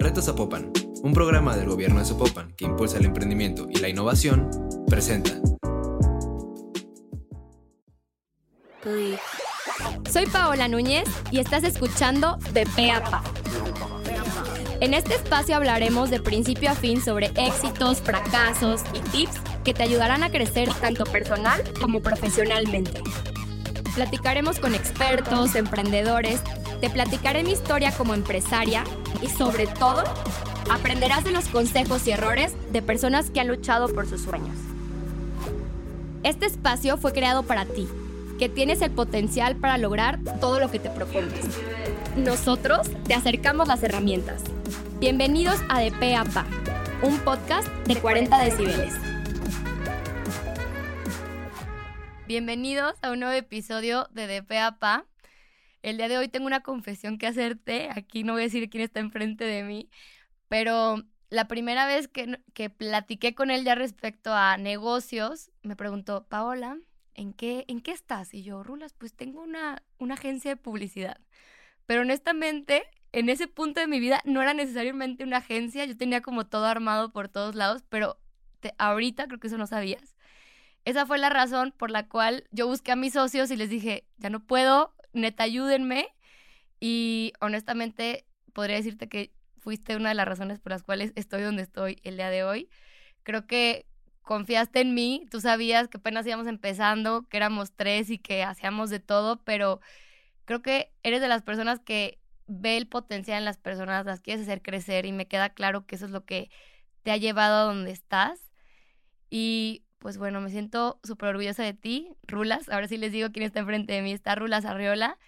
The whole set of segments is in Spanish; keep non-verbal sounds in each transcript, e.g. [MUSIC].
Reto Zapopan, un programa del gobierno de Zapopan que impulsa el emprendimiento y la innovación, presenta. Soy Paola Núñez y estás escuchando De Peapa. En este espacio hablaremos de principio a fin sobre éxitos, fracasos y tips que te ayudarán a crecer tanto personal como profesionalmente. Platicaremos con expertos, emprendedores, te platicaré mi historia como empresaria y sobre todo aprenderás de los consejos y errores de personas que han luchado por sus sueños. Este espacio fue creado para ti, que tienes el potencial para lograr todo lo que te propongas. Nosotros te acercamos las herramientas. Bienvenidos a De un podcast de 40 decibeles. Bienvenidos a un nuevo episodio de De. El día de hoy tengo una confesión que hacerte. Aquí no voy a decir quién está enfrente de mí, pero la primera vez que, que platiqué con él ya respecto a negocios, me preguntó, Paola, ¿en qué, ¿en qué estás? Y yo, Rulas, pues tengo una, una agencia de publicidad. Pero honestamente, en ese punto de mi vida no era necesariamente una agencia, yo tenía como todo armado por todos lados, pero ahorita creo que eso no sabías. Esa fue la razón por la cual yo busqué a mis socios y les dije, ya no puedo, neta, ayúdenme. Y honestamente, podría decirte que fuiste una de las razones por las cuales estoy donde estoy el día de hoy. Creo que confiaste en mí, tú sabías que apenas íbamos empezando, que éramos tres y que hacíamos de todo, pero creo que eres de las personas que ve el potencial en las personas, las quieres hacer crecer y me queda claro que eso es lo que te ha llevado a donde estás. Y pues bueno, me siento súper orgullosa de ti, Rulas. Ahora sí les digo quién está enfrente de mí. Está Rulas Arriola.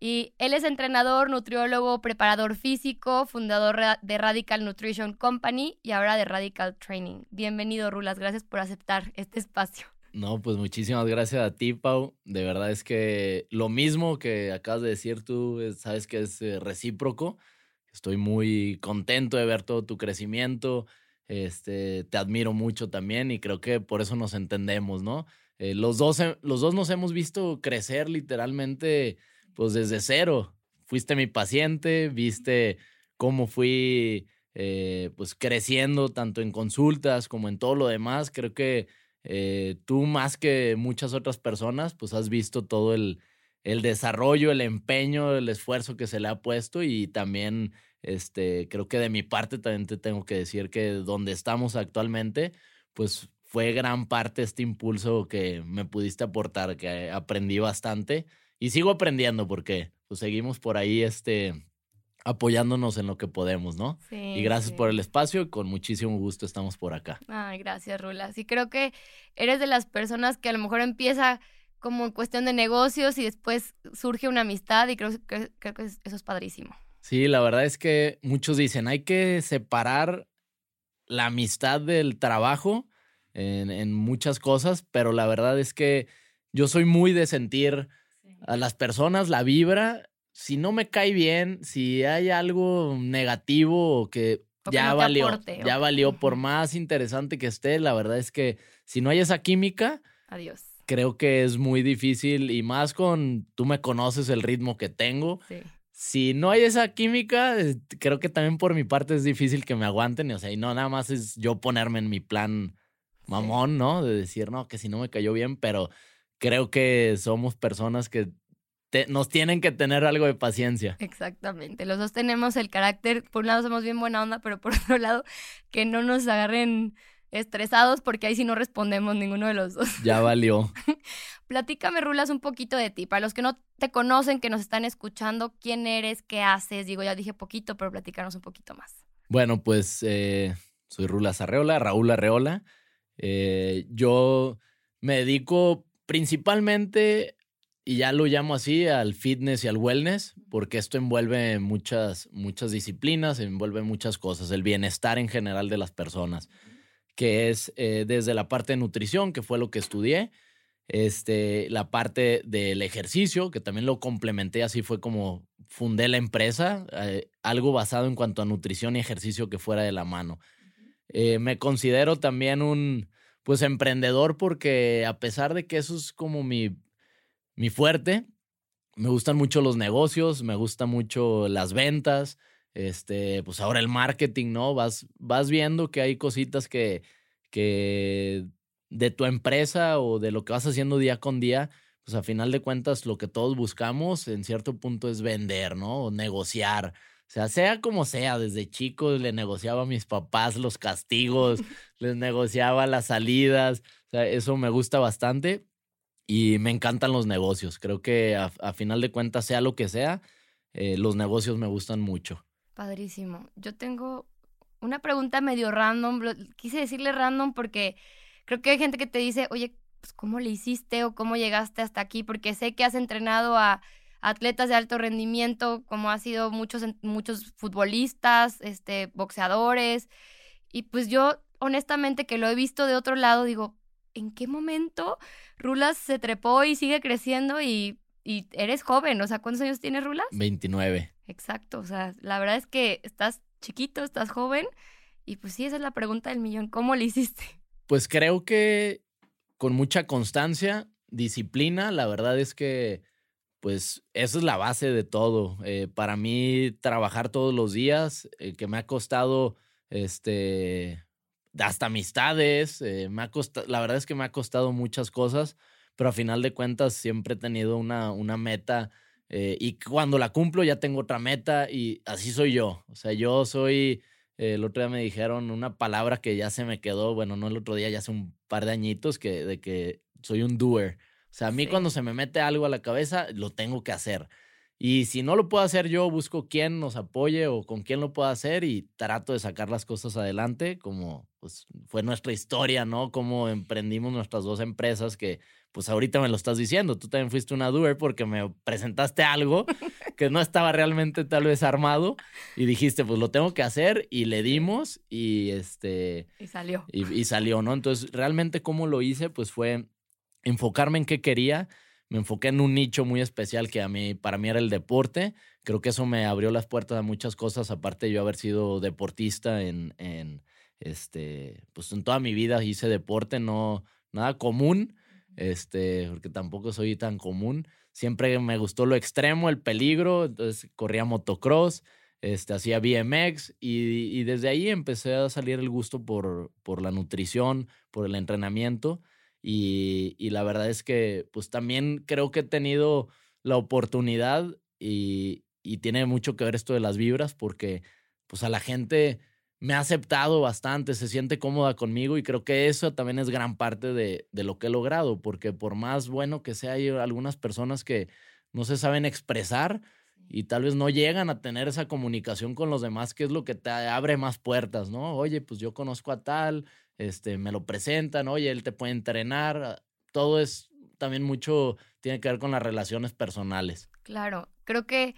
Y él es entrenador, nutriólogo, preparador físico, fundador de Radical Nutrition Company y ahora de Radical Training. Bienvenido, Rulas. Gracias por aceptar este espacio. No, pues muchísimas gracias a ti, Pau. De verdad es que lo mismo que acabas de decir tú, sabes que es eh, recíproco. Estoy muy contento de ver todo tu crecimiento, este, te admiro mucho también y creo que por eso nos entendemos, ¿no? Eh, los, dos, los dos nos hemos visto crecer literalmente, pues desde cero. Fuiste mi paciente, viste cómo fui, eh, pues creciendo tanto en consultas como en todo lo demás. Creo que eh, tú más que muchas otras personas, pues has visto todo el, el desarrollo, el empeño, el esfuerzo que se le ha puesto y también este, creo que de mi parte también te tengo que decir que donde estamos actualmente, pues fue gran parte este impulso que me pudiste aportar, que aprendí bastante y sigo aprendiendo porque pues seguimos por ahí este apoyándonos en lo que podemos, ¿no? Sí, y gracias por el espacio, con muchísimo gusto estamos por acá. Ay, gracias, Rula. Sí, creo que eres de las personas que a lo mejor empieza como en cuestión de negocios y después surge una amistad y creo, que, creo que eso es padrísimo. Sí, la verdad es que muchos dicen, hay que separar la amistad del trabajo en, muchas cosas, pero la verdad es que yo soy muy de sentir a las personas, la vibra, si no me cae bien, si hay algo negativo o que ya valió, ya valió por más interesante que esté, la verdad es que si no hay esa química, adiós. Creo que es muy difícil y más con tú me conoces el ritmo que tengo. Sí si no hay esa química, creo que también por mi parte es difícil que me aguanten. O sea, y no nada más es yo ponerme en mi plan mamón, ¿no? De decir, no, que si no me cayó bien, pero creo que somos personas que nos tienen que tener algo de paciencia. Exactamente. Los dos tenemos el carácter, por un lado somos bien buena onda, pero por [LAUGHS] otro lado, que no nos agarren estresados porque ahí sí no respondemos ninguno de los dos. Ya valió. [LAUGHS] [LAUGHS] Platícame, Rulas, un poquito de ti. Para los que no te conocen, que nos están escuchando, ¿quién eres? ¿Qué haces? Digo, ya dije poquito, pero platícanos un poquito más. Bueno, pues eh, soy Rulas Arreola, Raúl Arreola. Eh, yo me dedico principalmente, y ya lo llamo así, al fitness y al wellness, porque esto envuelve muchas, muchas disciplinas, envuelve muchas cosas, el bienestar en general de las personas que es eh, desde la parte de nutrición, que fue lo que estudié, este, la parte del ejercicio, que también lo complementé, así fue como fundé la empresa, eh, algo basado en cuanto a nutrición y ejercicio que fuera de la mano. Eh, me considero también un, pues, emprendedor porque a pesar de que eso es como mi, mi fuerte, me gustan mucho los negocios, me gustan mucho las ventas, este, pues ahora el marketing, ¿no? Vas, vas viendo que hay cositas que, que de tu empresa o de lo que vas haciendo día con día, pues a final de cuentas lo que todos buscamos en cierto punto es vender, ¿no? O negociar. O sea, sea como sea, desde chicos le negociaba a mis papás los castigos, [LAUGHS] les negociaba las salidas, o sea, eso me gusta bastante y me encantan los negocios. Creo que a, final de cuentas, sea lo que sea, eh, los negocios me gustan mucho. Padrísimo. Yo tengo una pregunta medio random, quise decirle random porque creo que hay gente que te dice, oye, pues, ¿cómo le hiciste o cómo llegaste hasta aquí? Porque sé que has entrenado a atletas de alto rendimiento, como ha sido muchos, muchos futbolistas, este, boxeadores. Y pues yo, honestamente, que lo he visto de otro lado, digo, ¿en qué momento Rulas se trepó y sigue creciendo y, y eres joven? O sea, ¿cuántos años tienes Rulas? 29. Exacto, o sea, la verdad es que estás chiquito, estás joven. Y pues sí, esa es la pregunta del millón. ¿Cómo le hiciste? Pues creo que con mucha constancia, disciplina, la verdad es que pues esa es la base de todo. Eh, para mí, trabajar todos los días, eh, que me ha costado, este, hasta amistades, eh, me ha costado, la verdad es que me ha costado muchas cosas, pero a final de cuentas siempre he tenido una, una meta y cuando la cumplo ya tengo otra meta y así soy yo. O sea, yo soy, el otro día me dijeron una palabra que ya se me quedó, bueno, no el otro día, ya hace un par de añitos, que, de que soy un doer. O sea, a mí cuando se me mete algo a la cabeza, lo tengo que hacer. Y si no lo puedo hacer yo, busco quién nos apoye o con quién lo puedo hacer y trato de sacar las cosas adelante, como pues, fue nuestra historia, ¿no? Cómo emprendimos nuestras dos empresas que pues ahorita me lo estás diciendo, tú también fuiste una doer porque me presentaste algo [LAUGHS] que no estaba realmente tal vez armado y dijiste, pues lo tengo que hacer y le dimos y este... Y salió. Y, y salió, ¿no? Entonces, realmente cómo lo hice, pues fue enfocarme en qué quería. Me enfoqué en un nicho muy especial que a mí, para mí era el deporte. Creo que eso me abrió las puertas a muchas cosas, aparte de yo haber sido deportista en, en, este, pues en toda mi vida hice deporte, no, nada común, este, porque tampoco soy tan común. Siempre me gustó lo extremo, el peligro, entonces corría motocross, este, hacía BMX y, y desde ahí empecé a salir el gusto por, por la nutrición, por el entrenamiento y, la verdad es que pues también creo que he tenido la oportunidad y, tiene mucho que ver esto de las vibras porque pues a la gente me ha aceptado bastante, se siente cómoda conmigo y creo que eso también es gran parte de, de, lo que he logrado, porque por más bueno que sea, hay algunas personas que no se saben expresar y tal vez no llegan a tener esa comunicación con los demás, que es lo que te abre más puertas, ¿no? Oye, pues yo conozco a tal, este, me lo presentan, oye, él te puede entrenar, ah, todo es también mucho, tiene que ver con las relaciones personales. Claro, creo que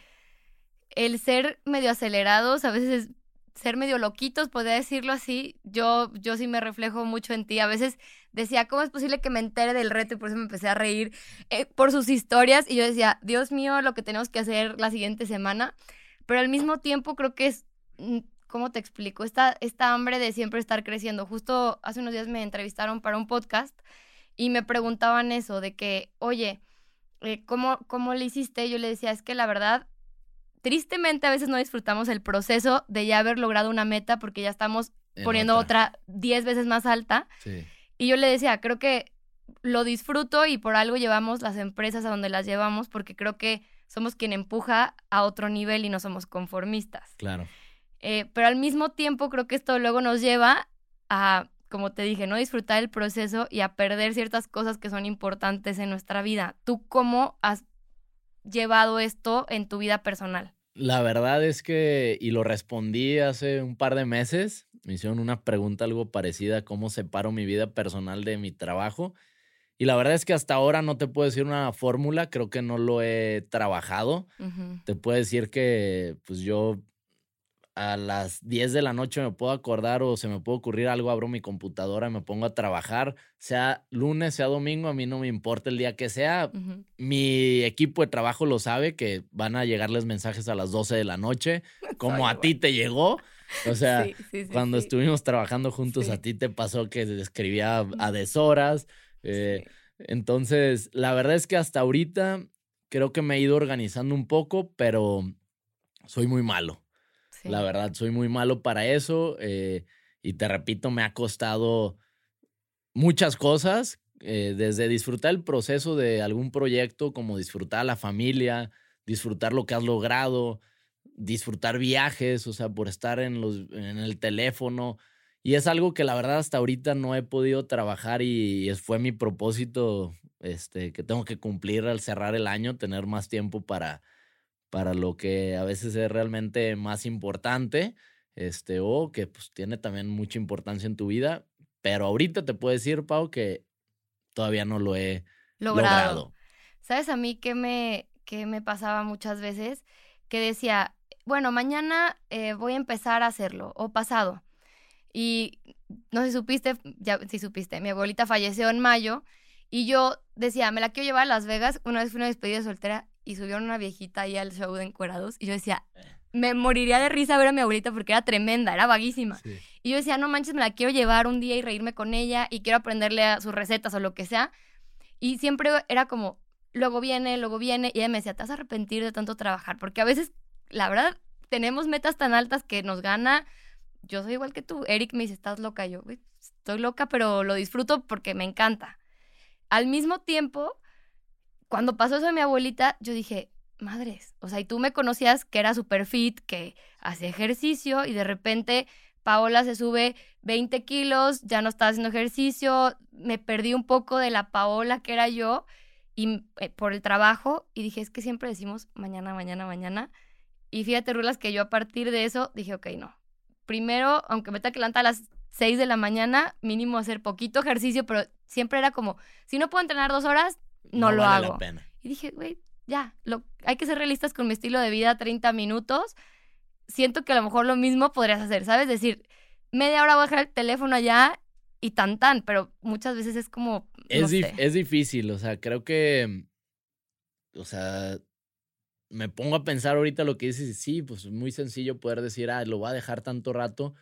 el ser medio acelerados, a veces ser medio loquitos, podría decirlo así, yo, yo sí me reflejo mucho en ti. A veces decía, ¿cómo es posible que me entere del reto? Y por eso me empecé a reír eh, por sus historias. Y yo decía, Dios mío, lo que tenemos que hacer la siguiente semana. Pero al mismo tiempo creo que es mm, ¿cómo te explico? Esta, esta hambre de siempre estar creciendo. Justo hace unos días me entrevistaron para un podcast y me preguntaban eso, de que, oye, eh, ¿cómo, ¿cómo le hiciste? Yo le decía, es que la verdad, tristemente a veces no disfrutamos el proceso de ya haber logrado una meta porque ya estamos poniendo otra diez veces más alta. Y yo le decía, creo que lo disfruto y por algo llevamos las empresas a donde las llevamos porque creo que somos quien empuja a otro nivel y no somos conformistas. Claro. Eh, pero al mismo tiempo creo que esto luego nos lleva a, como te dije, no disfrutar el proceso y a perder ciertas cosas que son importantes en nuestra vida. ¿Tú cómo has llevado esto en tu vida personal? La verdad es que, y lo respondí hace un par de meses, me hicieron una pregunta algo parecida, cómo separo mi vida personal de mi trabajo. Y la verdad es que hasta ahora no te puedo decir una fórmula, creo que no lo he trabajado. Te puedo decir que pues yo a las 10 de la noche me puedo acordar o se me puede ocurrir algo, abro mi computadora, me pongo a trabajar, sea lunes, sea domingo, a mí no me importa el día que sea. Mi equipo de trabajo lo sabe que van a llegarles mensajes a las 12 de la noche, [LAUGHS] como a ti te llegó. O [LAUGHS] sea, cuando estuvimos trabajando juntos, a ti te pasó que escribía a deshoras. Eh, entonces, la verdad es que hasta ahorita creo que me he ido organizando un poco, pero soy muy malo. La verdad, soy muy malo para eso. Eh, y te repito, me ha costado muchas cosas, eh, desde disfrutar el proceso de algún proyecto, como disfrutar a la familia, disfrutar lo que has logrado, disfrutar viajes, o sea, por estar en, los, en el teléfono. Y es algo que la verdad hasta ahorita no he podido trabajar y, fue mi propósito este, que tengo que cumplir al cerrar el año, tener más tiempo para, para lo que a veces es realmente más importante, este, o que pues tiene también mucha importancia en tu vida. Pero ahorita te puedo decir, Pau, que todavía no lo he logrado. ¿Sabes a mí qué me, qué me pasaba muchas veces? Que decía, bueno, mañana eh, voy a empezar a hacerlo, o pasado. Y no sé si supiste, ya sí supiste, mi abuelita falleció en mayo y yo decía, me la quiero llevar a Las Vegas. Una vez fui una despedida soltera y subieron una viejita ahí al show de encuerados y yo decía, me moriría de risa ver a mi abuelita porque era tremenda, era vaguísima. Y yo decía, no manches, me la quiero llevar un día y reírme con ella y quiero aprenderle a sus recetas o lo que sea. Y siempre era como, luego viene, luego viene. Y ella me decía, te vas a arrepentir de tanto trabajar. Porque a veces, la verdad, tenemos metas tan altas que nos gana yo soy igual que tú. Eric me dice, estás loca. Yo, estoy loca, pero lo disfruto porque me encanta. Al mismo tiempo, cuando pasó eso de mi abuelita, yo dije, madres, o sea, y tú me conocías que era super fit, que hacía ejercicio y de repente Paola se sube 20 kilos, ya no está haciendo ejercicio, me perdí un poco de la Paola que era yo y eh, por el trabajo y dije, es que siempre decimos mañana, mañana, mañana. Y fíjate, Rulas, que yo a partir de eso dije, ok, no, primero, aunque me tenga que levantar a las 6 de la mañana, mínimo hacer poquito ejercicio, pero siempre era como, si no puedo entrenar dos horas, no, lo hago. Y dije, güey, ya, lo, hay que ser realistas con mi estilo de vida, 30 minutos. Siento que a lo mejor lo mismo podrías hacer, ¿sabes? Decir, media hora voy a dejar el teléfono allá y tan tan, pero muchas veces es como... es, es difícil, o sea, creo que, o sea, me pongo a pensar ahorita lo que dices, sí, pues es muy sencillo poder decir, ah, lo voy a dejar tanto rato,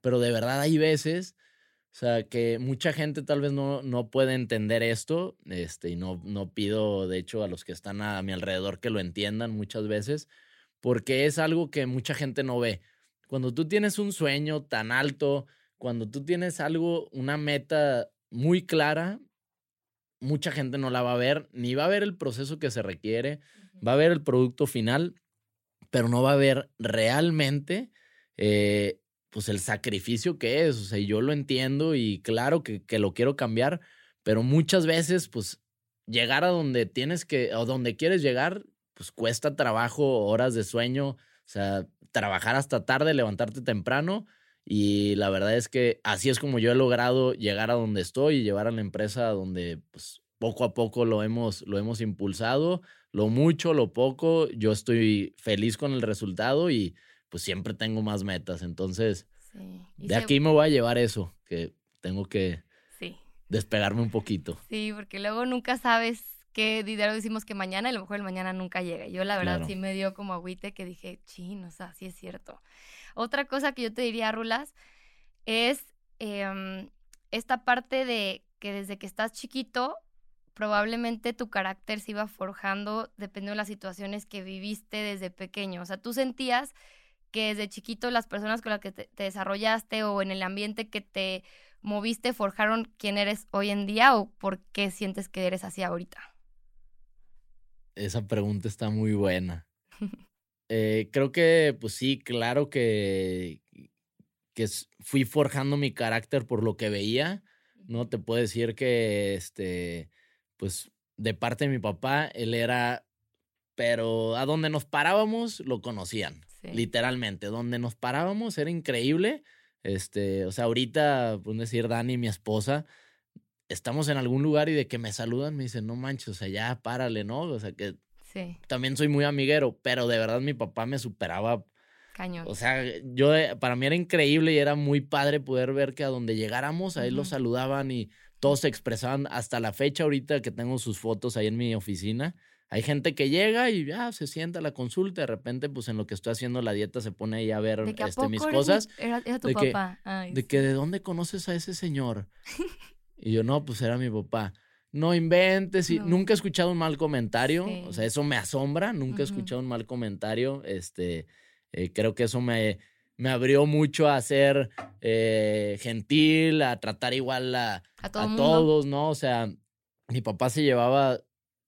pero de verdad hay veces, o sea, que mucha gente tal vez no, no puede entender esto, este, y no, no pido, de hecho, a los que están a mi alrededor que lo entiendan muchas veces, porque es algo que mucha gente no ve. Cuando tú tienes un sueño tan alto, cuando tú tienes algo, una meta muy clara, mucha gente no la va a ver, ni va a ver el proceso que se requiere, va a ver el producto final, pero no va a ver realmente eh, pues el sacrificio que es. O sea, yo lo entiendo y claro que, que, lo quiero cambiar, pero muchas veces pues llegar a donde tienes que, o donde quieres llegar, pues cuesta trabajo, horas de sueño, o sea, trabajar hasta tarde, levantarte temprano. Y la verdad es que así es como yo he logrado llegar a donde estoy y llevar a la empresa donde pues, poco a poco lo hemos, lo hemos impulsado lo mucho, lo poco, yo estoy feliz con el resultado y pues siempre tengo más metas. Entonces, de aquí me voy a llevar eso, que tengo que despegarme un poquito. Sí, porque luego nunca sabes qué dinero decimos que mañana y a lo mejor el mañana nunca llega. Yo la verdad sí me dio como agüite que dije, chin, o sea, sí es cierto. Otra cosa que yo te diría, Rulas, es em, esta parte de que desde que estás chiquito probablemente tu carácter se iba forjando dependiendo de las situaciones que viviste desde pequeño. O sea, tú sentías que desde chiquito las personas con las que te, desarrollaste o en el ambiente que te moviste forjaron quién eres hoy en día o por qué sientes que eres así ahorita? Esa pregunta está muy buena. [LAUGHS] Eh, creo que, pues sí, claro que, que fui forjando mi carácter por lo que veía. No te puedo decir que este pues de parte de mi papá, él era, pero a donde nos parábamos lo conocían, literalmente, donde nos parábamos era increíble. Este, o sea, ahorita, por decir, Dani, mi esposa, estamos en algún lugar y de que me saludan, me dicen, no manches, o sea, ya párale, ¿no? O sea, que sí. también soy muy amiguero, pero de verdad mi papá me superaba. Cañón. O sea, yo, eh, para mí era increíble y era muy padre poder ver que a donde llegáramos, ahí lo saludaban y todos se expresaban hasta la fecha ahorita que tengo sus fotos ahí en mi oficina. Hay gente que llega y ya se sienta a la consulta, de repente pues en lo que estoy haciendo la dieta se pone ahí a ver este, mis cosas. Era, tu de papá. Que, de que de dónde conoces a ese señor. [LAUGHS] y yo no, pues era mi papá. No inventes y nunca he escuchado un mal comentario, o sea, eso me asombra, nunca he escuchado un mal comentario, este, Eh, creo que eso me, me abrió mucho a ser eh, gentil, a tratar igual a, A todo a mundo. todos, ¿no? O sea, mi papá se llevaba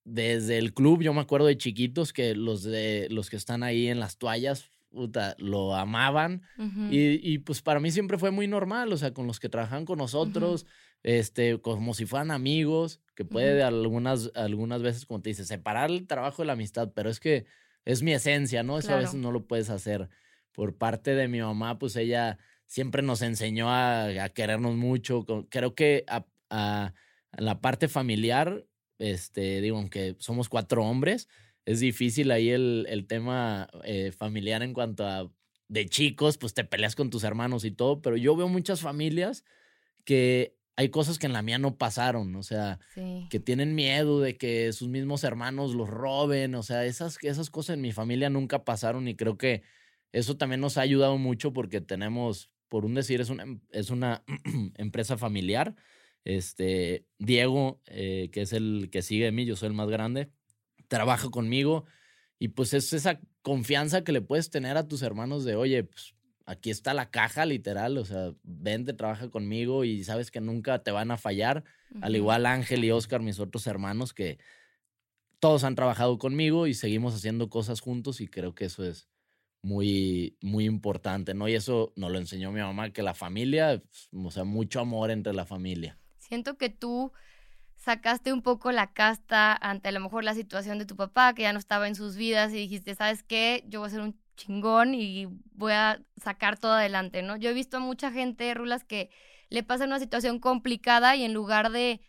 desde el club, yo me acuerdo de chiquitos que los de los que están ahí en las toallas, puta, lo amaban. Y, y, pues para mí siempre fue muy normal, o sea, con los que trabajan con nosotros, este, como si fueran amigos, que puede Ujú. algunas, algunas veces, como te dice, separar el trabajo de la amistad, pero es que es mi esencia, ¿no? Eso a veces no lo puedes hacer. Por parte de mi mamá, pues ella siempre nos enseñó a, a querernos mucho. Creo que a la parte familiar, este, digo, aunque somos cuatro hombres, es difícil ahí el, el tema eh, familiar en cuanto a de chicos, pues te peleas con tus hermanos y todo, pero yo veo muchas familias que hay cosas que en la mía no pasaron, o sea, Sí. que tienen miedo de que sus mismos hermanos los roben, o sea, esas, esas cosas en mi familia nunca pasaron y creo que eso también nos ha ayudado mucho porque tenemos, por un decir, es una, em- es una [CLEARS THROAT] empresa familiar. Este, Diego, eh, que es el que sigue de mí, yo soy el más grande, trabaja conmigo y pues es esa confianza que le puedes tener a tus hermanos de, oye, pues aquí está la caja literal, o sea, vente, trabaja conmigo y sabes que nunca te van a fallar. Al Ujú. igual Ángel y Oscar, mis otros hermanos, que todos han trabajado conmigo y seguimos haciendo cosas juntos y creo que eso es muy, muy importante, ¿no? Y eso nos lo enseñó mi mamá, que la familia, pues, o sea, mucho amor entre la familia. Siento que tú sacaste un poco la casta ante a lo mejor la situación de tu papá, que ya no estaba en sus vidas, y dijiste, ¿sabes qué? Yo voy a ser un chingón y voy a sacar todo adelante, ¿no? Yo he visto a mucha gente, Rulas, que le pasa una situación complicada y en lugar de,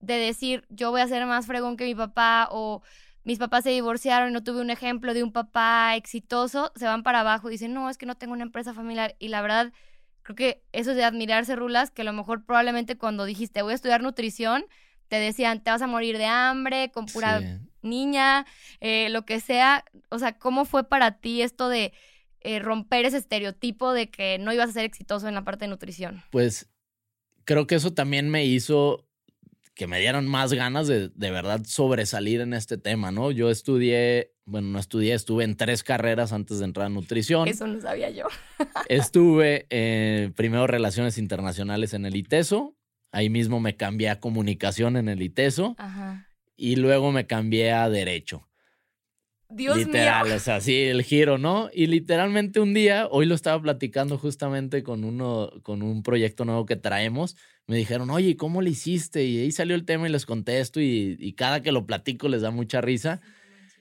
de decir, yo voy a ser más fregón que mi papá o mis papás se divorciaron y no tuve un ejemplo de un papá exitoso, se van para abajo y dicen, no, es que no tengo una empresa familiar. Y la verdad, creo que eso es de admirarse, Rulas, que a lo mejor probablemente cuando dijiste voy a estudiar nutrición, te decían te vas a morir de hambre, con pura Sí. niña, eh, lo que sea. O sea, ¿cómo fue para ti esto de eh, romper ese estereotipo de que no ibas a ser exitoso en la parte de nutrición? Pues creo que eso también me hizo que me dieran más ganas de de verdad sobresalir en este tema, ¿no? Yo estudié, bueno, no estudié, estuve en tres carreras antes de entrar a nutrición. Eso no sabía yo. [LAUGHS] Estuve en primero Relaciones Internacionales en el ITESO. Ahí mismo me cambié a comunicación en el ITESO Ajá. y luego me cambié a Derecho. Dios Literal, mío. o sea, sí, el giro, ¿no? Y literalmente un día, hoy lo estaba platicando justamente con uno, con un proyecto nuevo que traemos. Me dijeron, oye, ¿y ¿cómo le hiciste? Y ahí salió el tema y les contesto y, y cada que lo platico les da mucha risa.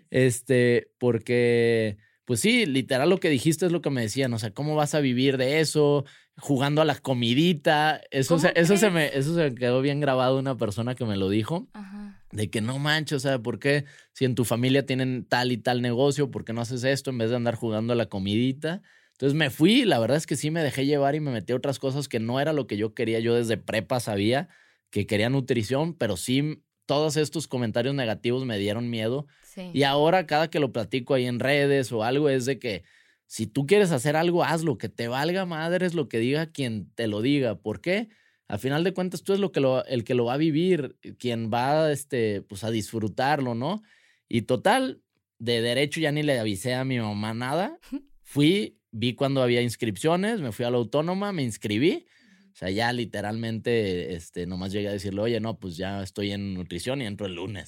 Este, porque, pues sí, literal lo que dijiste es lo que me decían, o sea, ¿cómo vas a vivir de eso? Jugando a la comidita. Eso, se, ¿Cómo eso, se me, eso se me quedó bien grabado una persona que me lo dijo. Ajá. De que no manches, o sea, ¿por qué si en tu familia tienen tal y tal negocio, por qué no haces esto en vez de andar jugando a la comidita? Entonces me fui, la verdad es que sí me dejé llevar y me metí a otras cosas que no era lo que yo quería. Yo desde prepa sabía que quería nutrición, pero sí todos estos comentarios negativos me dieron miedo. Sí. Y ahora cada que lo platico ahí en redes o algo es de que si tú quieres hacer algo, hazlo, que te valga madres lo que diga quien te lo diga. ¿Por qué? Al final de cuentas tú es lo que lo, el que lo va a vivir, quien va este, pues, a disfrutarlo, ¿no? Y total, de derecho ya ni le avisé a mi mamá nada. Fui, vi cuando había inscripciones, me fui a la autónoma, me inscribí. O sea, ya literalmente, este, nomás llegué a decirle, oye, no, pues ya estoy en nutrición y entro el lunes.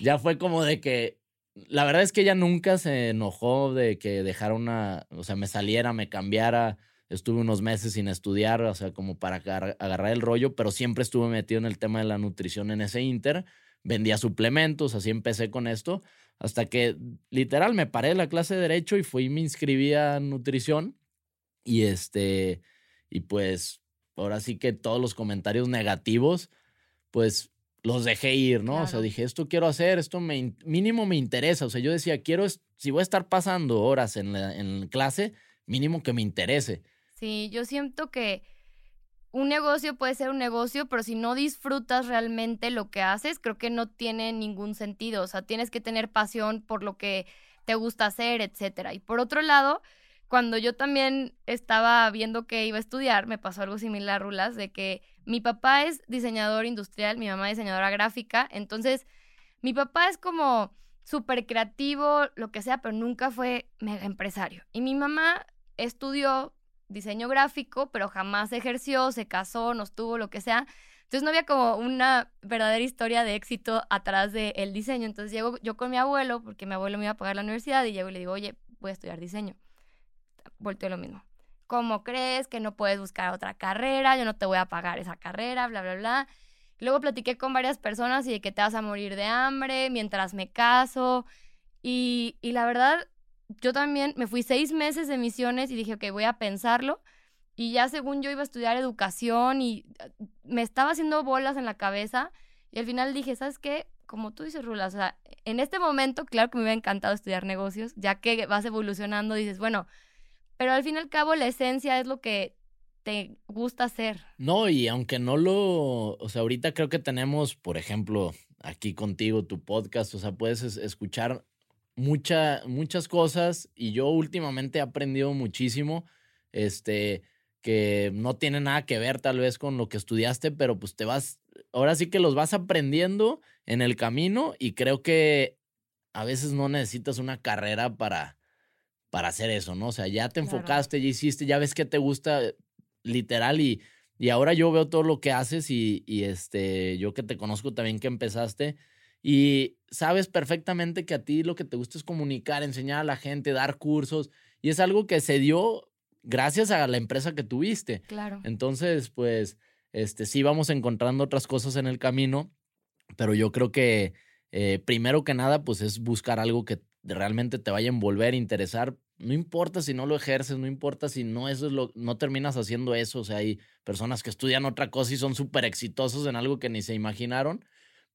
Ya fue como de que, la verdad es que ella nunca se enojó de que dejara una, o sea, me saliera, me cambiara. Estuve unos meses sin estudiar, o sea, como para agar- agarrar el rollo, pero siempre estuve metido en el tema de la nutrición en ese inter. Vendía suplementos, así empecé con esto, hasta que literal me paré de la clase de derecho y fui me inscribí a nutrición. Y este, y pues ahora sí que todos los comentarios negativos, pues los dejé ir, ¿no? O sea, Claro. dije, esto quiero hacer, esto me, mínimo me interesa. O sea, yo decía, quiero, si voy a estar pasando horas en, la, en clase, mínimo que me interese. Sí, yo siento que un negocio puede ser un negocio, pero si no disfrutas realmente lo que haces, creo que no tiene ningún sentido. O sea, tienes que tener pasión por lo que te gusta hacer, etcétera. Y por otro lado, cuando yo también estaba viendo que iba a estudiar, me pasó algo similar, Rulas, de que mi papá es diseñador industrial, mi mamá diseñadora gráfica, entonces mi papá es como súper creativo, lo que sea, pero nunca fue mega empresario. Y mi mamá estudió diseño gráfico, pero jamás ejerció, se casó, no tuvo, lo que sea. Entonces no había como una verdadera historia de éxito atrás del diseño. Entonces llego yo con mi abuelo, porque mi abuelo me iba a pagar la universidad, y llego y le digo, oye, voy a estudiar diseño. Volteo lo mismo. ¿Cómo crees que no puedes buscar otra carrera? Yo no te voy a pagar esa carrera, bla, bla, bla. Luego platiqué con varias personas y de que te vas a morir de hambre mientras me caso. Y, y la verdad, yo también me fui seis meses de misiones y dije, ok, voy a pensarlo. Y ya según yo iba a estudiar educación y ah, me estaba haciendo bolas en la cabeza. Y al final dije, ¿sabes qué? Como tú dices, Rula, o sea, en este momento, claro que me hubiera encantado estudiar negocios, ya que vas evolucionando, dices, bueno, pero al fin y al cabo la esencia es lo que te gusta hacer. No, y aunque no lo, o sea, ahorita creo que tenemos, por ejemplo, aquí contigo tu podcast, o sea, puedes escuchar mucha, muchas cosas y yo últimamente he aprendido muchísimo, este, que no tiene nada que ver tal vez con lo que estudiaste, pero pues te vas, ahora sí que los vas aprendiendo en el camino y creo que a veces no necesitas una carrera para, para hacer eso, ¿no? O sea, ya te enfocaste, ya hiciste, ya ves que te gusta literal y, y ahora yo veo todo lo que haces y, y este, yo que te conozco también que empezaste, y sabes perfectamente que a ti lo que te gusta es comunicar, enseñar a la gente, dar cursos. Y es algo que se dio gracias a la empresa que tuviste. Claro. Entonces, pues, este, sí vamos encontrando otras cosas en el camino, pero yo creo que eh, primero que nada, pues es buscar algo que realmente te vaya a envolver, interesar. No importa si no lo ejerces, no importa si no eso es lo, no terminas haciendo eso. O sea, hay personas que estudian otra cosa y son súper exitosos en algo que ni se imaginaron,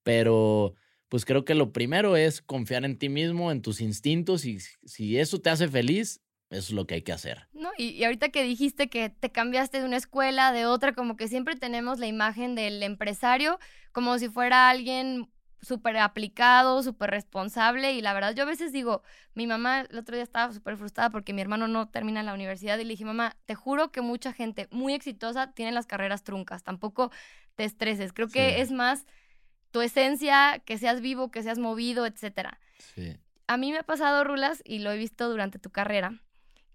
pero pues creo que lo primero es confiar en ti mismo, en tus instintos y si eso te hace feliz, eso es lo que hay que hacer. No, y, ahorita que dijiste que te cambiaste de una escuela, de otra, como que siempre tenemos la imagen del empresario como si fuera alguien súper aplicado, súper responsable y la verdad yo a veces digo, mi mamá el otro día estaba súper frustrada porque mi hermano no termina la universidad y le dije, mamá, te juro que mucha gente muy exitosa tiene las carreras truncas, tampoco te estreses, creo que es más tu esencia, que seas vivo, que seas movido, etcétera. Sí. A mí me ha pasado, Rulas, y lo he visto durante tu carrera,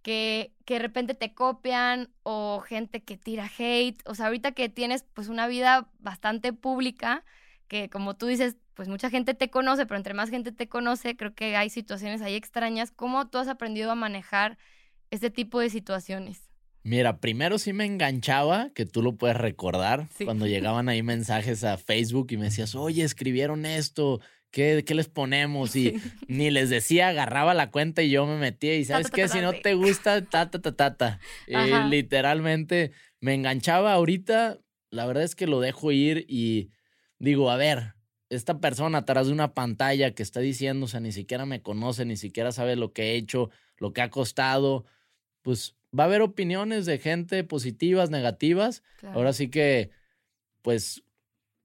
que, que de repente te copian o gente que tira hate. O sea, ahorita que tienes pues una vida bastante pública, que como tú dices, pues mucha gente te conoce, pero entre más gente te conoce, creo que hay situaciones ahí extrañas. ¿Cómo tú has aprendido a manejar este tipo de situaciones? Mira, primero sí me enganchaba, que tú lo puedes recordar, cuando llegaban ahí mensajes a Facebook y me decías, oye, escribieron esto, ¿qué, qué les ponemos? Y [LAUGHS] ni les decía, agarraba la cuenta y yo me metía y sabes qué, si no te gusta, ta, ta, ta, ta, ta. Y literalmente me enganchaba. Ahorita, la verdad es que lo dejo ir y digo, a ver, esta persona atrás de una pantalla que está diciendo, o sea, ni siquiera me conoce, ni siquiera sabe lo que he hecho, lo que ha costado, pues va a haber opiniones de gente positivas, negativas. Ahora sí que, pues,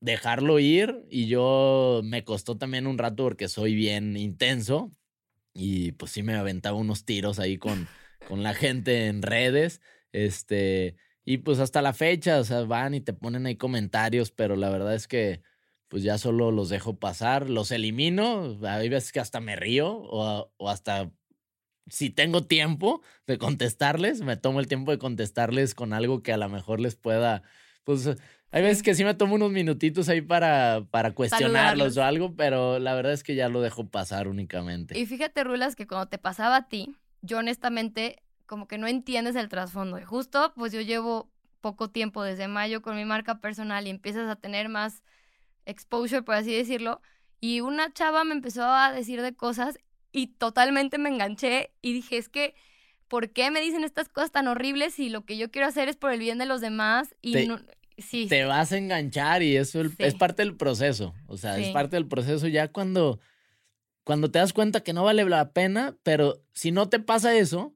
dejarlo ir. Y yo me costó también un rato porque soy bien intenso. Y pues sí me aventaba unos tiros ahí con, [LAUGHS] con la gente en redes. Este, y pues hasta la fecha, o sea, van y te ponen ahí comentarios, pero la verdad es que pues ya solo los dejo pasar, los elimino, hay veces que hasta me río o, o hasta si tengo tiempo de contestarles, me tomo el tiempo de contestarles con algo que a lo mejor les pueda, pues hay veces que sí me tomo unos minutitos ahí para, para cuestionarlos o algo, pero la verdad es que ya lo dejo pasar únicamente. Y fíjate, Rulas, que cuando te pasaba a ti, yo honestamente como que no entiendes el trasfondo. Y justo, pues yo llevo poco tiempo desde mayo con mi marca personal y empiezas a tener más exposure, por así decirlo. Y una chava me empezó a decir de cosas y totalmente me enganché y dije, es que, ¿por qué me dicen estas cosas tan horribles si lo que yo quiero hacer es por el bien de los demás? Y te, no, sí. Te vas a enganchar y eso es parte del proceso. O sea, es parte del proceso ya cuando, cuando te das cuenta que no vale la pena, pero si no te pasa eso,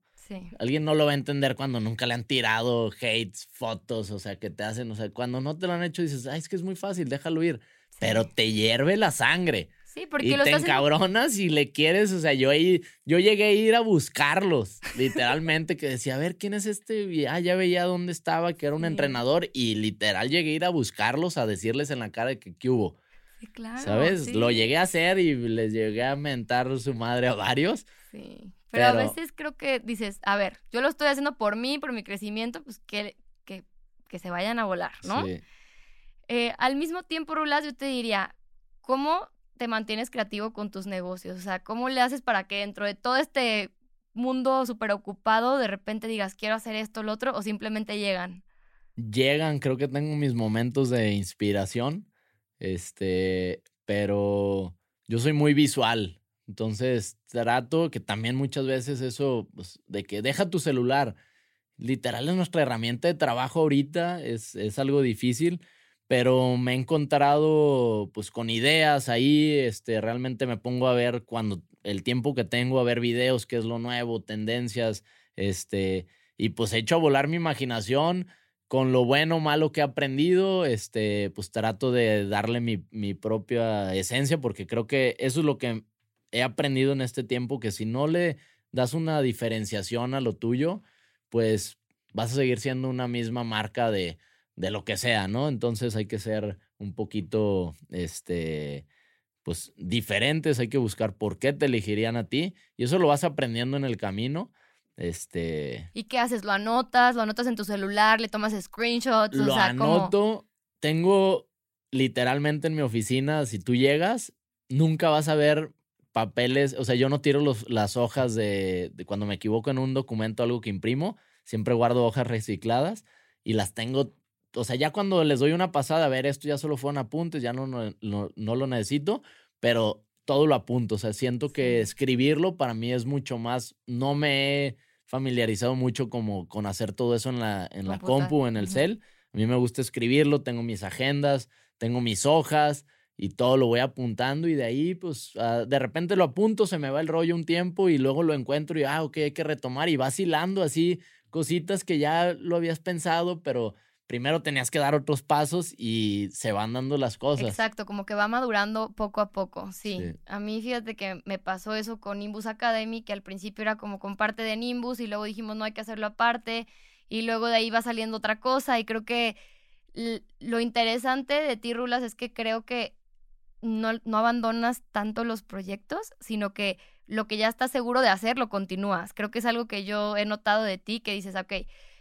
Alguien no lo va a entender cuando nunca le han tirado hates, fotos, o sea, que te hacen, o sea, cuando no te lo han hecho dices, ay, es que es muy fácil, déjalo ir. Pero te hierve la sangre. Sí, porque y te encabronas y le quieres, o sea, yo ahí, yo llegué a ir a buscarlos, literalmente, que decía, a ver, ¿quién es este? Ah, ya veía dónde estaba, que era un entrenador, y literal llegué a ir a buscarlos, a decirles en la cara que qué hubo. Sí, claro. ¿Sabes? sí. Lo llegué a hacer y les llegué a mentar su madre a varios. Sí. Pero, a veces creo que dices, a ver, yo lo estoy haciendo por mí, por mi crecimiento, pues que, que, que se vayan a volar, ¿no? Sí. Eh, al mismo tiempo, Rulas, yo te diría, ¿cómo te mantienes creativo con tus negocios? O sea, ¿cómo le haces para que dentro de todo este mundo súper ocupado, de repente digas, quiero hacer esto, lo otro, o simplemente llegan? Llegan, creo que tengo mis momentos de inspiración. Este, pero yo soy muy visual. Entonces trato que también muchas veces eso, pues, de que deja tu celular. Literal es nuestra herramienta de trabajo ahorita, es, es algo difícil, pero me he encontrado pues con ideas ahí, este, realmente me pongo a ver cuando el tiempo que tengo a ver videos, qué es lo nuevo, tendencias, este, y pues he hecho a volar mi imaginación con lo bueno o malo que he aprendido, este, pues trato de darle mi, mi propia esencia, porque creo que eso es lo que he aprendido en este tiempo, que si no le das una diferenciación a lo tuyo, pues vas a seguir siendo una misma marca de, de lo que sea, ¿no? Entonces hay que ser un poquito, este, pues diferentes, hay que buscar por qué te elegirían a ti, y eso lo vas aprendiendo en el camino. Este, ¿Y qué haces? ¿Lo anotas? ¿Lo anotas en tu celular? ¿Le tomas screenshots? lo o sea, ¿cómo? anoto. Tengo literalmente en mi oficina, si tú llegas, nunca vas a ver papeles. O sea, yo no tiro los, las hojas de, de cuando me equivoco en un documento, algo que imprimo. Siempre guardo hojas recicladas y las tengo. O sea, ya cuando les doy una pasada, a ver, esto ya solo fueron apuntes, ya no, no, no, no lo necesito, pero todo lo apunto. O sea, siento que escribirlo para mí es mucho más. No me he familiarizado mucho como con hacer todo eso en la, en la compu, en el ujú. cel. A mí me gusta escribirlo, tengo mis agendas, tengo mis hojas y todo lo voy apuntando y de ahí pues ah, de repente lo apunto, se me va el rollo un tiempo y luego lo encuentro y ah, ok, hay que retomar y vas hilando así cositas que ya lo habías pensado, pero primero tenías que dar otros pasos y se van dando las cosas. Exacto, como que va madurando poco a poco, sí. Sí. A mí fíjate que me pasó eso con Nimbus Academy, que al principio era como con parte de Nimbus y luego dijimos no hay que hacerlo aparte y luego de ahí va saliendo otra cosa y creo que lo interesante de ti, Rulas, es que creo que no, no abandonas tanto los proyectos, sino que lo que ya estás seguro de hacer lo continúas. Creo que es algo que yo he notado de ti, que dices, ok,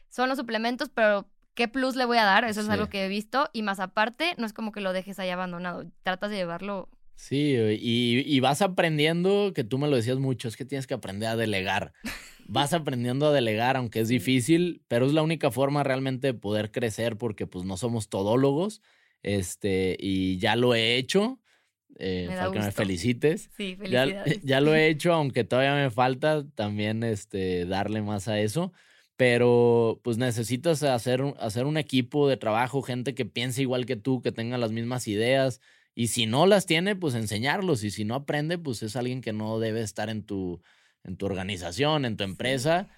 son los suplementos, pero ¿qué plus le voy a dar? Eso es Sí. algo que he visto. Y más aparte, no es como que lo dejes ahí abandonado. Tratas de llevarlo. Sí, y, y vas aprendiendo, que tú me lo decías mucho, es que tienes que aprender a delegar. [LAUGHS] Vas aprendiendo a delegar, aunque es difícil, pero es la única forma realmente de poder crecer porque pues no somos todólogos, este, y ya lo he hecho, eh, Me da para que me felicites. Sí, Ya, [LAUGHS] felicidades. ya lo he hecho, aunque todavía me falta también este, darle más a eso. Pero pues necesitas hacer, hacer un equipo de trabajo, gente que piense igual que tú, que tenga las mismas ideas. Y si no las tiene, pues enseñarlos. Y si no aprende, pues es alguien que no debe estar en tu, en tu organización, en tu empresa,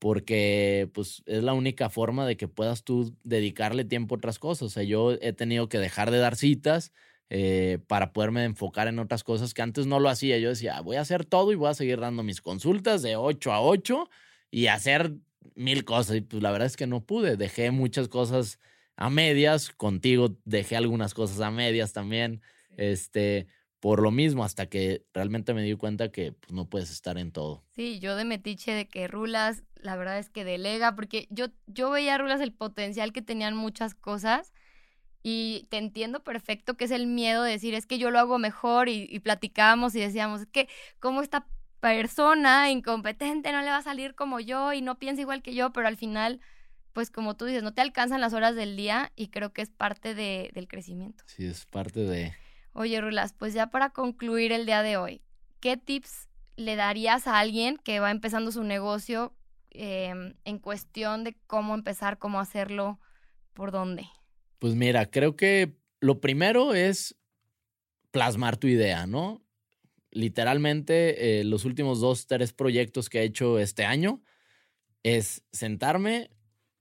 porque pues es la única forma de que puedas tú dedicarle tiempo a otras cosas. O sea, yo he tenido que dejar de dar citas eh, para poderme enfocar en otras cosas que antes no lo hacía. Yo decía, "Ah, voy a hacer todo y voy a seguir dando mis consultas de 8 a 8 y hacer mil cosas. Y pues la verdad es que no pude. Dejé muchas cosas a medias. Contigo dejé algunas cosas a medias también. Este, por lo mismo, hasta que realmente me di cuenta que pues, no puedes estar en todo. Sí, yo de metiche de que Rulas, la verdad es que delega, porque yo, yo veía a Rulas el potencial que tenían muchas cosas y te entiendo perfecto que es el miedo de decir, es que yo lo hago mejor y, y platicábamos y decíamos, es que como esta persona incompetente no le va a salir como yo y no piensa igual que yo, pero al final, pues como tú dices, no te alcanzan las horas del día y creo que es parte de, del crecimiento. Sí, es parte de... Oye, Rulas, pues ya para concluir el día de hoy, ¿qué tips le darías a alguien que va empezando su negocio em, en cuestión de cómo empezar, cómo hacerlo, por dónde? Pues mira, creo que lo primero es plasmar tu idea, ¿no? Literalmente, eh, los últimos dos, tres proyectos que he hecho este año es sentarme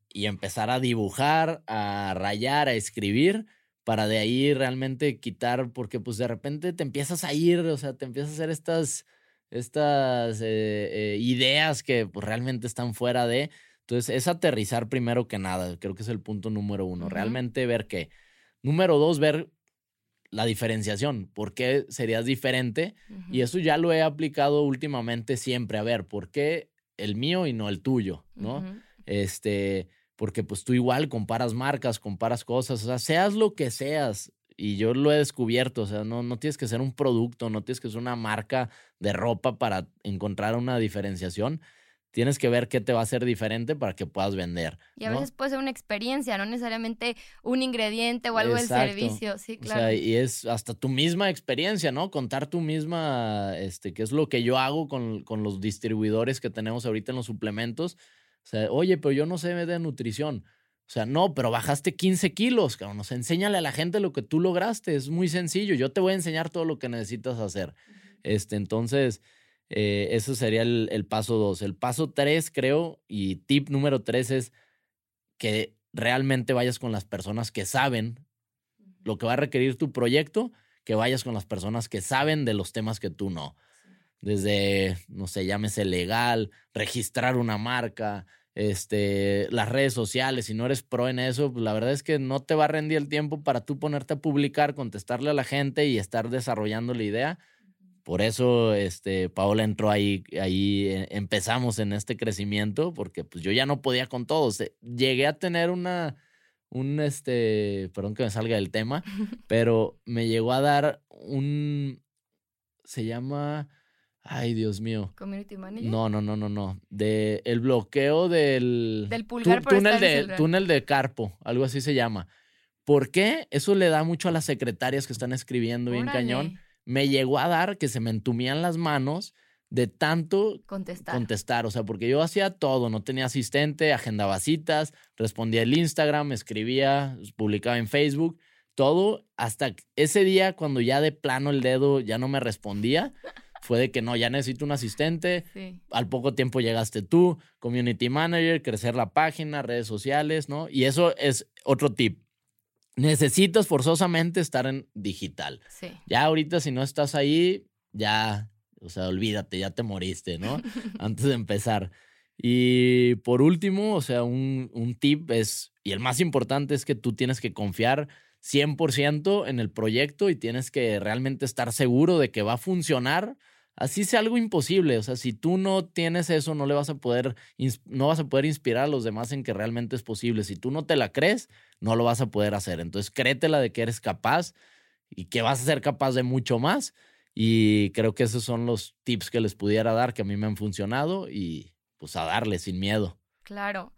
y empezar a dibujar, a rayar, a escribir, para de ahí realmente quitar, porque pues de repente te empiezas a ir, o sea, te empiezas a hacer estas, estas eh, eh, ideas que pues, realmente están fuera de... Entonces, es aterrizar primero que nada, creo que es el punto número uno. Realmente ver que, número dos, ver la diferenciación, ¿por qué serías diferente? Y eso ya lo he aplicado últimamente siempre. A ver, ¿por qué el mío y no el tuyo? ¿no? Ujú. Este, porque pues tú igual comparas marcas, comparas cosas, o sea, seas lo que seas. Y yo lo he descubierto, o sea, no, no tienes que ser un producto, no tienes que ser una marca de ropa para encontrar una diferenciación. Tienes que ver qué te va a hacer diferente para que puedas vender. Y a ¿no? veces puede ser una experiencia, no necesariamente un ingrediente o algo del Exacto. servicio. Sí, O claro. sea, y es hasta tu misma experiencia, ¿no? Contar tu misma, este, qué es lo que yo hago con, con los distribuidores que tenemos ahorita en los suplementos. O sea, oye, pero yo no sé de nutrición. O sea, no, pero bajaste 15 kilos, cabrón. O sea, enséñale a la gente lo que tú lograste. Es muy sencillo. Yo te voy a enseñar todo lo que necesitas hacer. Este, entonces, eh, eso sería el, el paso dos. El paso tres, creo, y tip número tres es que realmente vayas con las personas que saben lo que va a requerir tu proyecto, que vayas con las personas que saben de los temas que tú no. Desde, no sé, llámese legal, registrar una marca, este, las redes sociales, si no eres pro en eso, pues la verdad es que no te va a rendir el tiempo para tú ponerte a publicar, contestarle a la gente y estar desarrollando la idea. Por eso, este, Paola entró ahí, ahí eh, empezamos en este crecimiento, porque pues yo ya no podía con todos. Eh, Llegué a tener una, un, este, perdón que me salga del tema, [LAUGHS] pero me llegó a dar un, se llama, ay Dios mío, Community manager. no, no, no, no, no, de el bloqueo del, Del pulgar por túnel estar de, túnel de carpo, algo así se llama. ¿Por qué? Eso le da mucho a las secretarias que están escribiendo bien cañón me llegó a dar que se me entumían las manos de tanto Contestar. contestar. O sea, porque yo hacía todo, no tenía asistente, agendaba citas, respondía el Instagram, escribía, publicaba en Facebook, todo, hasta ese día cuando ya de plano el dedo ya no me respondía, fue de que no, ya necesito un asistente. Sí. Al poco tiempo llegaste tú, community manager, crecer la página, redes sociales, ¿no? Y eso es otro tip. Necesitas forzosamente estar en digital. Sí. Ya ahorita si no estás ahí, ya, o sea, olvídate, ya te moriste, ¿no? [LAUGHS] Antes de empezar. Y por último, o sea, un, un tip es, y el más importante es que tú tienes que confiar 100% en el proyecto y tienes que realmente estar seguro de que va a funcionar. Así sea algo imposible, o sea, si tú no tienes eso, no le vas a poder, no vas a poder inspirar a los demás en que realmente es posible. Si tú no te la crees, no lo vas a poder hacer. Entonces, créetela de que eres capaz y que vas a ser capaz de mucho más. Y creo que esos son los tips que les pudiera dar que a mí me han funcionado y pues a darle sin miedo. Claro.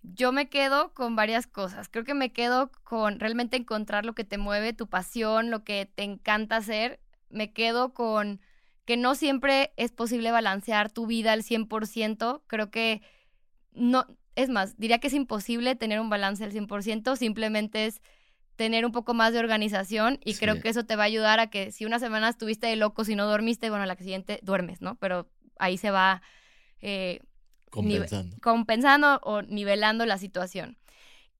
Yo me quedo con varias cosas. Creo que me quedo con realmente encontrar lo que te mueve, tu pasión, lo que te encanta hacer. Me quedo con que no siempre es posible balancear tu vida al 100%. Creo que no, es más, diría que es imposible tener un balance al 100%, simplemente es tener un poco más de organización y creo que eso te va a ayudar a que si una semana estuviste de loco, si no dormiste, bueno, la siguiente duermes, ¿no? Pero ahí se va eh, Compensando. compensando o nivelando la situación.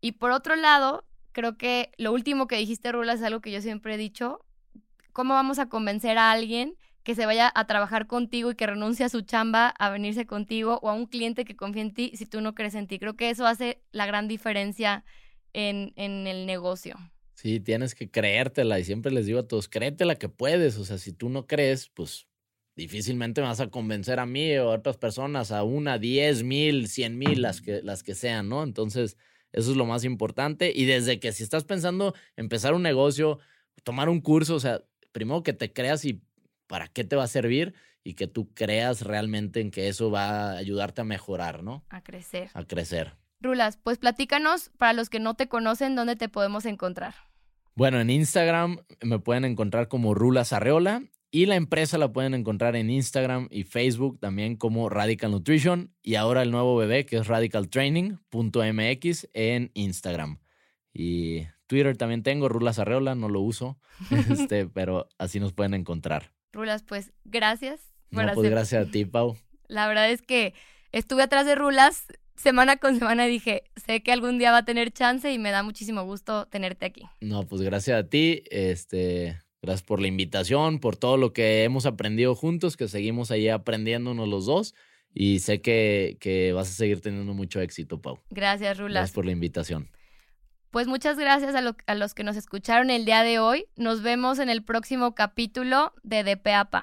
Y por otro lado, creo que lo último que dijiste, Rula, es algo que yo siempre he dicho. ¿Cómo vamos a convencer a alguien que se vaya a trabajar contigo y que renuncie a su chamba a venirse contigo o a un cliente que confía en ti si tú no crees en ti? Creo que eso hace la gran diferencia en, en el negocio. Sí, tienes que creértela y siempre les digo a todos, créetela que puedes. O sea, si tú no crees, pues difícilmente me vas a convencer a mí o a otras personas, a una, diez mil, cien mil, las que, las que sean, ¿no? Entonces, eso es lo más importante. Y desde que si estás pensando empezar un negocio, tomar un curso, o sea, primero que te creas y para qué te va a servir y que tú creas realmente en que eso va a ayudarte a mejorar, ¿no? A crecer. A crecer. Rulas, pues platícanos para los que no te conocen dónde te podemos encontrar. Bueno, en Instagram me pueden encontrar como Rulas Arreola y la empresa la pueden encontrar en Instagram y Facebook también como Radical Nutrition y ahora el nuevo bebé que es radicaltraining.mx en Instagram. Y Twitter también tengo, Rulas Arreola, no lo uso, [LAUGHS] este, pero así nos pueden encontrar. Rulas, pues gracias. No, por pues hacer- gracias a ti, Pau. La verdad es que estuve atrás de Rulas semana con semana y dije, sé que algún día va a tener chance y me da muchísimo gusto tenerte aquí. No, pues gracias a ti, este, gracias por la invitación, por todo lo que hemos aprendido juntos, que seguimos ahí aprendiéndonos los dos y sé que, que vas a seguir teniendo mucho éxito, Pau. Gracias, Rulas. Gracias por la invitación. Pues muchas gracias a, los que nos escucharon el día de hoy. Nos vemos en el próximo capítulo de DPAPA.